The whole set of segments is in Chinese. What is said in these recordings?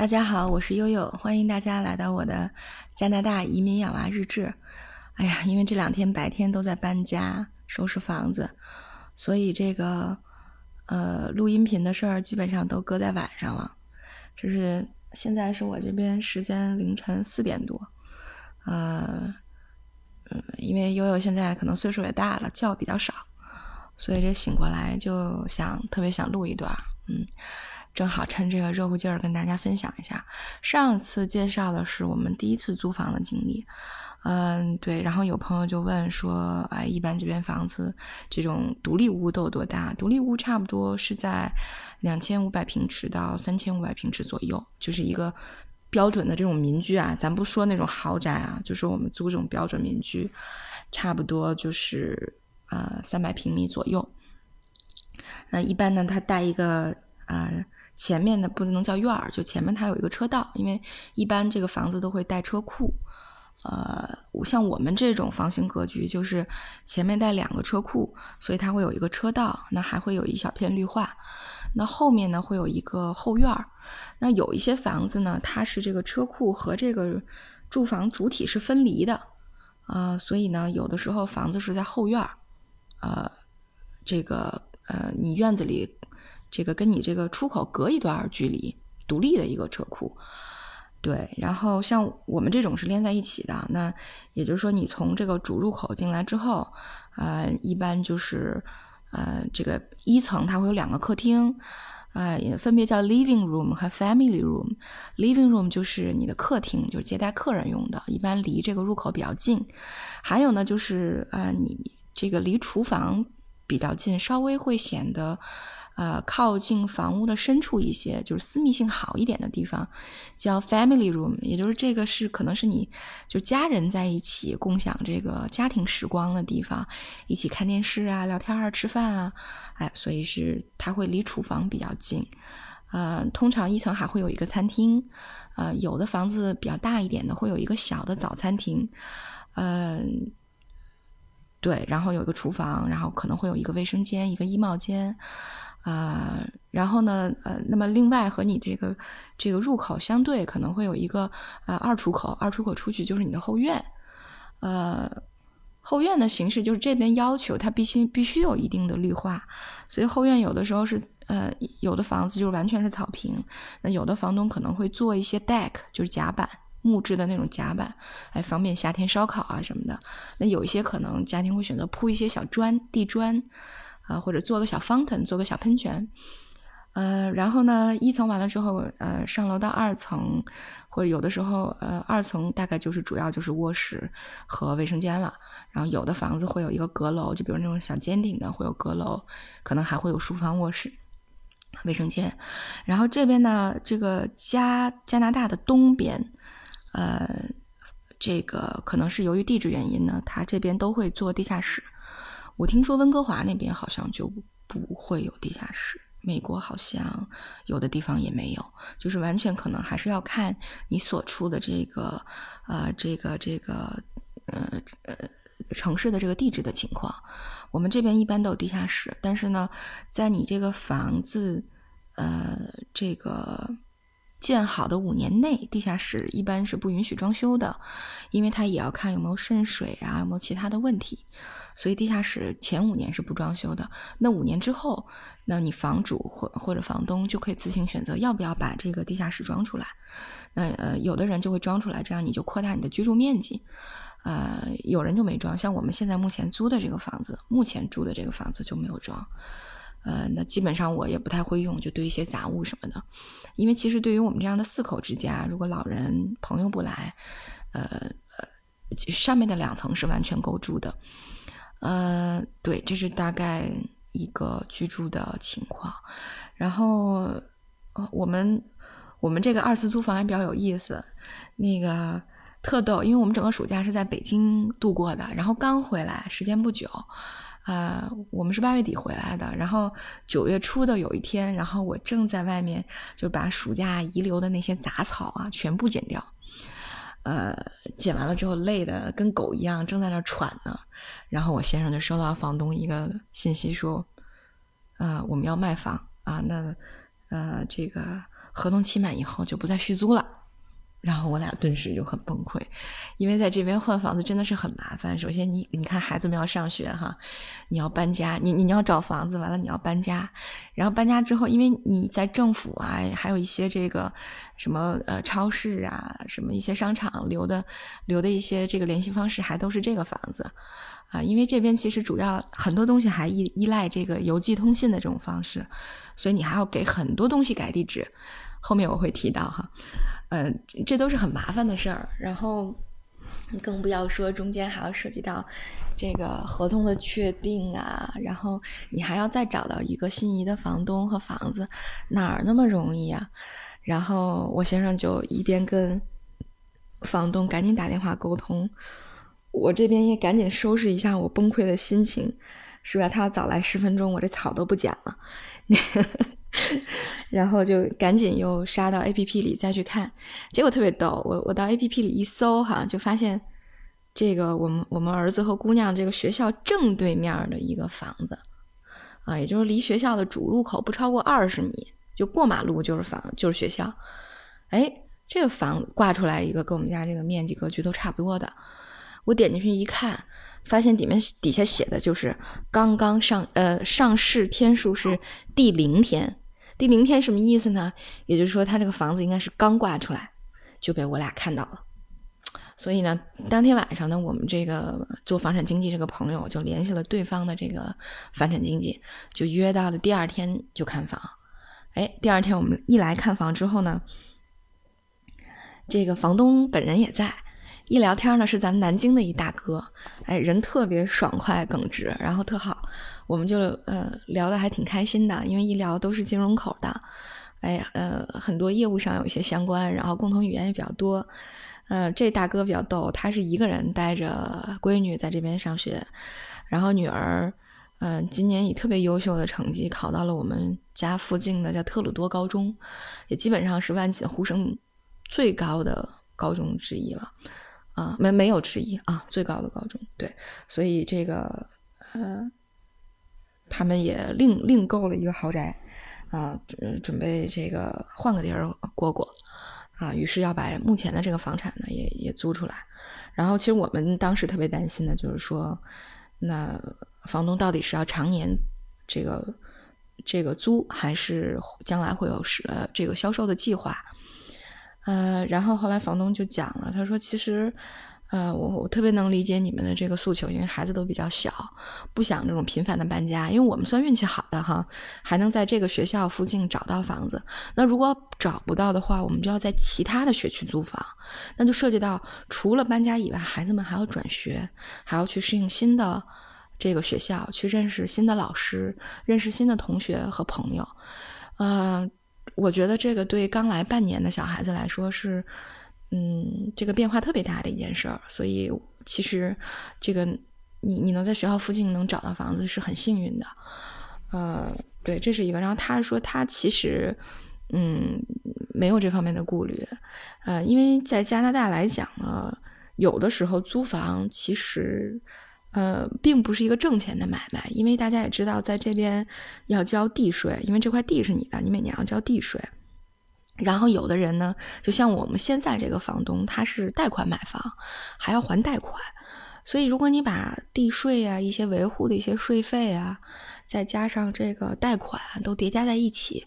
大家好，我是悠悠，欢迎大家来到我的加拿大移民养娃日志。哎呀，因为这两天白天都在搬家、收拾房子，所以这个呃录音频的事儿基本上都搁在晚上了。就是现在是我这边时间凌晨四点多，呃嗯，因为悠悠现在可能岁数也大了，觉比较少，所以这醒过来就想特别想录一段，嗯。正好趁这个热乎劲儿跟大家分享一下。上次介绍的是我们第一次租房的经历，嗯，对。然后有朋友就问说：“哎，一般这边房子这种独立屋都有多大？独立屋差不多是在两千五百平尺到三千五百平尺左右，就是一个标准的这种民居啊。咱不说那种豪宅啊，就说我们租这种标准民居，差不多就是呃三百平米左右。那一般呢，它带一个啊。”前面的不能叫院儿，就前面它有一个车道，因为一般这个房子都会带车库。呃，像我们这种房型格局，就是前面带两个车库，所以它会有一个车道，那还会有一小片绿化。那后面呢会有一个后院儿。那有一些房子呢，它是这个车库和这个住房主体是分离的，啊，所以呢有的时候房子是在后院儿，呃，这个呃你院子里。这个跟你这个出口隔一段距离，独立的一个车库，对。然后像我们这种是连在一起的，那也就是说，你从这个主入口进来之后，呃，一般就是呃，这个一层它会有两个客厅，呃，分别叫 living room 和 family room。living room 就是你的客厅，就是接待客人用的，一般离这个入口比较近。还有呢，就是呃，你这个离厨房比较近，稍微会显得。呃，靠近房屋的深处一些，就是私密性好一点的地方，叫 family room，也就是这个是可能是你就家人在一起共享这个家庭时光的地方，一起看电视啊、聊天啊、吃饭啊，哎，所以是它会离厨房比较近。呃，通常一层还会有一个餐厅，呃，有的房子比较大一点的会有一个小的早餐厅，嗯，对，然后有一个厨房，然后可能会有一个卫生间、一个衣帽间。啊，然后呢，呃，那么另外和你这个这个入口相对，可能会有一个呃二出口，二出口出去就是你的后院，呃，后院的形式就是这边要求它必须必须有一定的绿化，所以后院有的时候是呃有的房子就是完全是草坪，那有的房东可能会做一些 deck，就是甲板木质的那种甲板，哎，方便夏天烧烤啊什么的。那有一些可能家庭会选择铺一些小砖地砖。啊，或者做个小 fountain，做个小喷泉，呃，然后呢，一层完了之后，呃，上楼到二层，或者有的时候，呃，二层大概就是主要就是卧室和卫生间了。然后有的房子会有一个阁楼，就比如那种小尖顶的会有阁楼，可能还会有书房、卧室、卫生间。然后这边呢，这个加加拿大的东边，呃，这个可能是由于地质原因呢，它这边都会做地下室。我听说温哥华那边好像就不会有地下室，美国好像有的地方也没有，就是完全可能还是要看你所处的这个呃这个这个呃呃城市的这个地质的情况。我们这边一般都有地下室，但是呢，在你这个房子呃这个。建好的五年内，地下室一般是不允许装修的，因为它也要看有没有渗水啊，有没有其他的问题，所以地下室前五年是不装修的。那五年之后，那你房主或或者房东就可以自行选择要不要把这个地下室装出来。那呃，有的人就会装出来，这样你就扩大你的居住面积。呃，有人就没装，像我们现在目前租的这个房子，目前住的这个房子就没有装。呃，那基本上我也不太会用，就堆一些杂物什么的。因为其实对于我们这样的四口之家，如果老人朋友不来，呃呃，上面的两层是完全够住的。呃，对，这是大概一个居住的情况。然后，我们我们这个二次租房还比较有意思，那个特逗，因为我们整个暑假是在北京度过的，然后刚回来，时间不久。啊，我们是八月底回来的，然后九月初的有一天，然后我正在外面就把暑假遗留的那些杂草啊全部剪掉，呃，剪完了之后累的跟狗一样，正在那喘呢，然后我先生就收到房东一个信息说，呃，我们要卖房啊，那呃这个合同期满以后就不再续租了。然后我俩顿时就很崩溃，因为在这边换房子真的是很麻烦。首先，你你看孩子们要上学哈，你要搬家，你你要找房子，完了你要搬家，然后搬家之后，因为你在政府啊，还有一些这个什么呃超市啊，什么一些商场留的留的一些这个联系方式，还都是这个房子啊。因为这边其实主要很多东西还依依赖这个邮寄通信的这种方式，所以你还要给很多东西改地址。后面我会提到哈。呃，这都是很麻烦的事儿，然后更不要说中间还要涉及到这个合同的确定啊，然后你还要再找到一个心仪的房东和房子，哪儿那么容易啊？然后我先生就一边跟房东赶紧打电话沟通，我这边也赶紧收拾一下我崩溃的心情，是吧？他要早来十分钟，我这草都不剪了。然后就赶紧又杀到 A P P 里再去看，结果特别逗。我我到 A P P 里一搜哈，就发现这个我们我们儿子和姑娘这个学校正对面的一个房子啊，也就是离学校的主入口不超过二十米，就过马路就是房就是学校。哎，这个房挂出来一个跟我们家这个面积格局都差不多的，我点进去一看。发现底面底下写的就是刚刚上呃上市天数是第零天，第零天什么意思呢？也就是说他这个房子应该是刚挂出来就被我俩看到了，所以呢，当天晚上呢，我们这个做房产经纪这个朋友就联系了对方的这个房产经纪，就约到了第二天就看房。哎，第二天我们一来看房之后呢，这个房东本人也在。一聊天呢，是咱们南京的一大哥，哎，人特别爽快耿直，然后特好，我们就呃聊得还挺开心的，因为一聊都是金融口的，哎呃很多业务上有一些相关，然后共同语言也比较多，呃这大哥比较逗，他是一个人带着闺女在这边上学，然后女儿嗯今年以特别优秀的成绩考到了我们家附近的叫特鲁多高中，也基本上是万锦呼声最高的高中之一了。啊，没没有之一啊，最高的高中对，所以这个呃，他们也另另购了一个豪宅啊，准准备这个换个地儿过过啊，于是要把目前的这个房产呢也也租出来。然后其实我们当时特别担心的就是说，那房东到底是要常年这个这个租，还是将来会有是这个销售的计划？呃，然后后来房东就讲了，他说：“其实，呃，我我特别能理解你们的这个诉求，因为孩子都比较小，不想这种频繁的搬家。因为我们算运气好的哈，还能在这个学校附近找到房子。那如果找不到的话，我们就要在其他的学区租房，那就涉及到除了搬家以外，孩子们还要转学，还要去适应新的这个学校，去认识新的老师，认识新的同学和朋友，嗯。”我觉得这个对刚来半年的小孩子来说是，嗯，这个变化特别大的一件事儿。所以其实这个你你能在学校附近能找到房子是很幸运的，呃，对，这是一个。然后他说他其实嗯没有这方面的顾虑，呃，因为在加拿大来讲呢，有的时候租房其实。呃，并不是一个挣钱的买卖，因为大家也知道，在这边要交地税，因为这块地是你的，你每年要交地税。然后有的人呢，就像我们现在这个房东，他是贷款买房，还要还贷款，所以如果你把地税啊、一些维护的一些税费啊，再加上这个贷款都叠加在一起，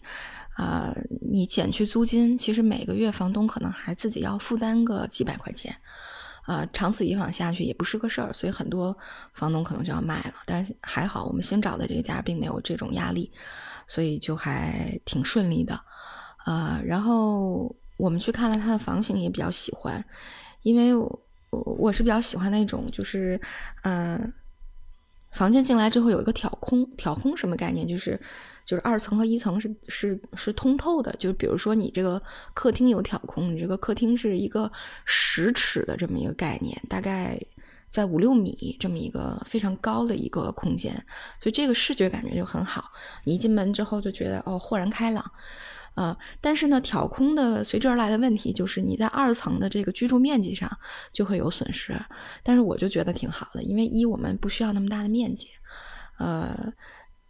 啊，你减去租金，其实每个月房东可能还自己要负担个几百块钱。啊，长此以往下去也不是个事儿，所以很多房东可能就要卖了。但是还好，我们新找的这个家并没有这种压力，所以就还挺顺利的。呃，然后我们去看了他的房型，也比较喜欢，因为我我是比较喜欢那种，就是嗯。房间进来之后有一个挑空，挑空什么概念？就是就是二层和一层是是是通透的。就比如说你这个客厅有挑空，你这个客厅是一个十尺的这么一个概念，大概在五六米这么一个非常高的一个空间，所以这个视觉感觉就很好。你一进门之后就觉得哦豁然开朗。啊，但是呢，挑空的随之而来的问题就是你在二层的这个居住面积上就会有损失。但是我就觉得挺好的，因为一我们不需要那么大的面积，呃，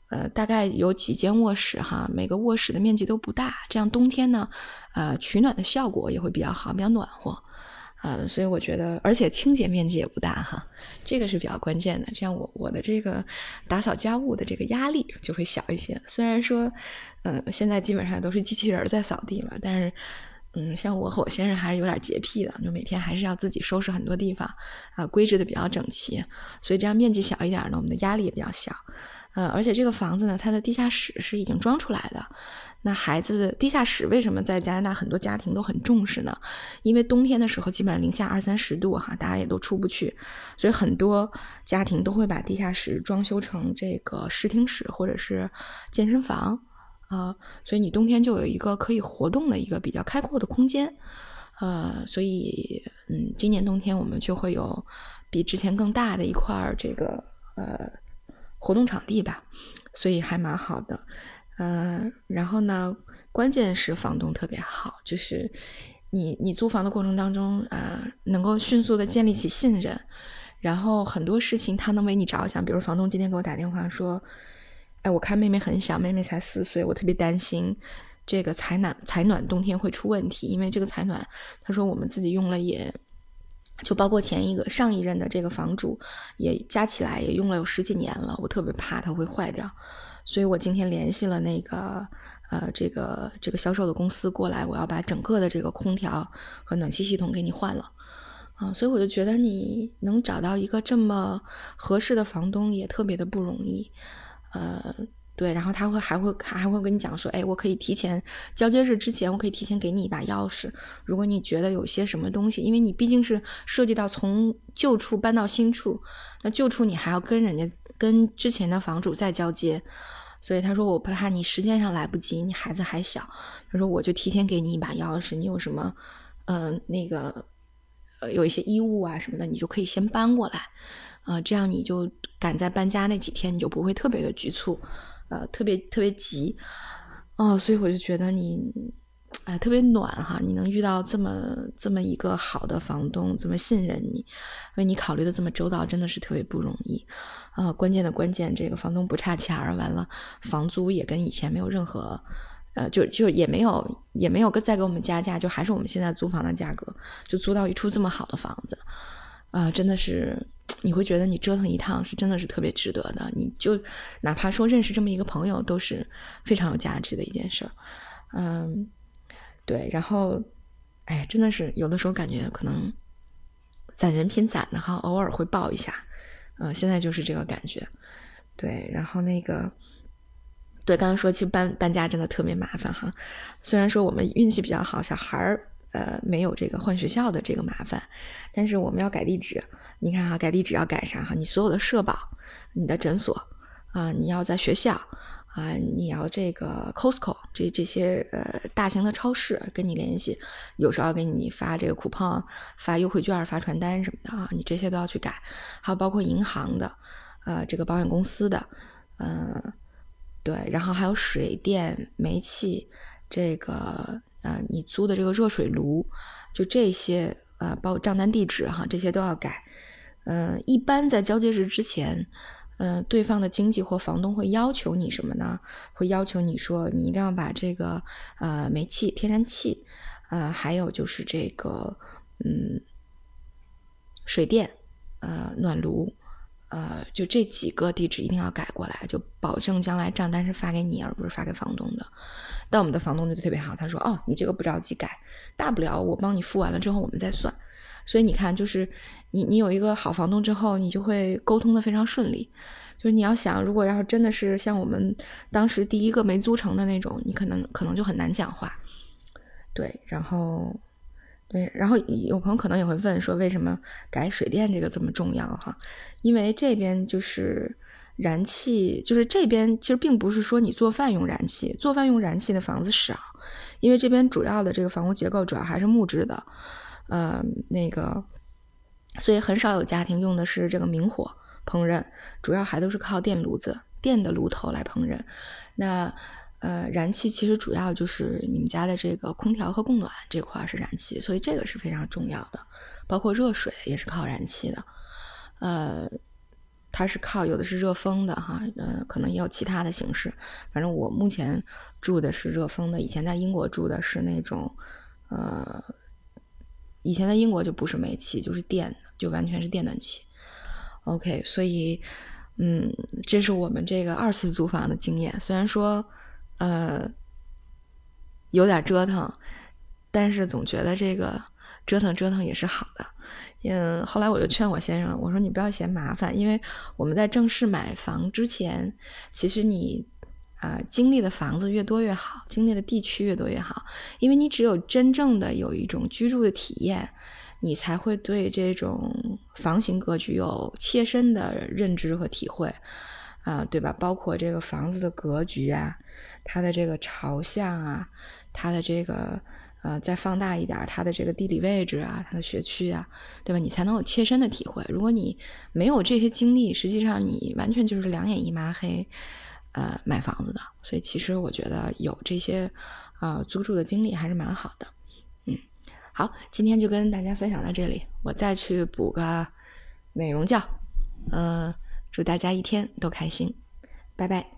呃，大概有几间卧室哈，每个卧室的面积都不大，这样冬天呢，呃，取暖的效果也会比较好，比较暖和。啊，所以我觉得，而且清洁面积也不大哈，这个是比较关键的。这样我我的这个打扫家务的这个压力就会小一些。虽然说，嗯，现在基本上都是机器人在扫地了，但是，嗯，像我和我先生还是有点洁癖的，就每天还是要自己收拾很多地方，啊，规制的比较整齐。所以这样面积小一点呢，我们的压力也比较小。嗯，而且这个房子呢，它的地下室是已经装出来的。那孩子地下室为什么在加拿大很多家庭都很重视呢？因为冬天的时候基本上零下二三十度哈，大家也都出不去，所以很多家庭都会把地下室装修成这个视听室或者是健身房啊，所以你冬天就有一个可以活动的一个比较开阔的空间，呃，所以嗯，今年冬天我们就会有比之前更大的一块这个呃活动场地吧，所以还蛮好的。呃，然后呢，关键是房东特别好，就是你你租房的过程当中，呃，能够迅速的建立起信任，然后很多事情他能为你着想，比如房东今天给我打电话说，哎，我看妹妹很小，妹妹才四岁，我特别担心这个采暖采暖冬天会出问题，因为这个采暖，他说我们自己用了也，就包括前一个上一任的这个房主也加起来也用了有十几年了，我特别怕它会坏掉。所以我今天联系了那个，呃，这个这个销售的公司过来，我要把整个的这个空调和暖气系统给你换了，啊，所以我就觉得你能找到一个这么合适的房东也特别的不容易，呃，对，然后他会还会还会跟你讲说，哎，我可以提前交接日之前，我可以提前给你一把钥匙，如果你觉得有些什么东西，因为你毕竟是涉及到从旧处搬到新处，那旧处你还要跟人家。跟之前的房主再交接，所以他说我怕你时间上来不及，你孩子还小。他说我就提前给你一把钥匙，你有什么，嗯，那个，呃，有一些衣物啊什么的，你就可以先搬过来，啊，这样你就赶在搬家那几天，你就不会特别的局促，呃，特别特别急，哦，所以我就觉得你。哎，特别暖哈！你能遇到这么这么一个好的房东，这么信任你，为你考虑的这么周到，真的是特别不容易啊！关键的关键，这个房东不差钱儿，完了房租也跟以前没有任何，呃，就就也没有也没有再给我们加价，就还是我们现在租房的价格，就租到一处这么好的房子，啊，真的是你会觉得你折腾一趟是真的是特别值得的，你就哪怕说认识这么一个朋友，都是非常有价值的一件事，嗯。对，然后，哎，真的是有的时候感觉可能攒人品攒的哈，偶尔会爆一下，嗯，现在就是这个感觉。对，然后那个，对，刚刚说其实搬搬家真的特别麻烦哈。虽然说我们运气比较好，小孩儿呃没有这个换学校的这个麻烦，但是我们要改地址。你看哈，改地址要改啥哈？你所有的社保、你的诊所啊，你要在学校。啊，你要这个 Costco 这这些呃大型的超市跟你联系，有时候要给你发这个 coupon、发优惠券、发传单什么的啊，你这些都要去改。还有包括银行的，呃，这个保险公司的，呃，对，然后还有水电煤气，这个呃你租的这个热水炉，就这些呃包括账单地址哈，这些都要改。嗯，一般在交接日之前。嗯，对方的经纪或房东会要求你什么呢？会要求你说，你一定要把这个呃煤气、天然气，呃，还有就是这个嗯水电，呃暖炉，呃就这几个地址一定要改过来，就保证将来账单是发给你，而不是发给房东的。但我们的房东就特别好，他说哦，你这个不着急改，大不了我帮你付完了之后我们再算。所以你看，就是你你有一个好房东之后，你就会沟通的非常顺利。就是你要想，如果要是真的是像我们当时第一个没租成的那种，你可能可能就很难讲话。对，然后对，然后有朋友可能也会问说，为什么改水电这个这么重要哈？因为这边就是燃气，就是这边其实并不是说你做饭用燃气，做饭用燃气的房子少，因为这边主要的这个房屋结构主要还是木质的。呃，那个，所以很少有家庭用的是这个明火烹饪，主要还都是靠电炉子、电的炉头来烹饪。那呃，燃气其实主要就是你们家的这个空调和供暖这块是燃气，所以这个是非常重要的。包括热水也是靠燃气的。呃，它是靠有的是热风的哈，呃，可能也有其他的形式。反正我目前住的是热风的，以前在英国住的是那种，呃，以前在英国就不是煤气，就是电的，就完全是电暖气。OK，所以，嗯，这是我们这个二次租房的经验。虽然说，呃，有点折腾，但是总觉得这个折腾折腾也是好的。嗯，后来我就劝我先生，我说你不要嫌麻烦，因为我们在正式买房之前，其实你啊经历的房子越多越好，经历的地区越多越好，因为你只有真正的有一种居住的体验，你才会对这种房型格局有切身的认知和体会，啊，对吧？包括这个房子的格局啊，它的这个朝向啊，它的这个。呃，再放大一点，它的这个地理位置啊，它的学区啊，对吧？你才能有切身的体会。如果你没有这些经历，实际上你完全就是两眼一抹黑，呃，买房子的。所以其实我觉得有这些啊租住的经历还是蛮好的。嗯，好，今天就跟大家分享到这里，我再去补个美容觉。嗯，祝大家一天都开心，拜拜。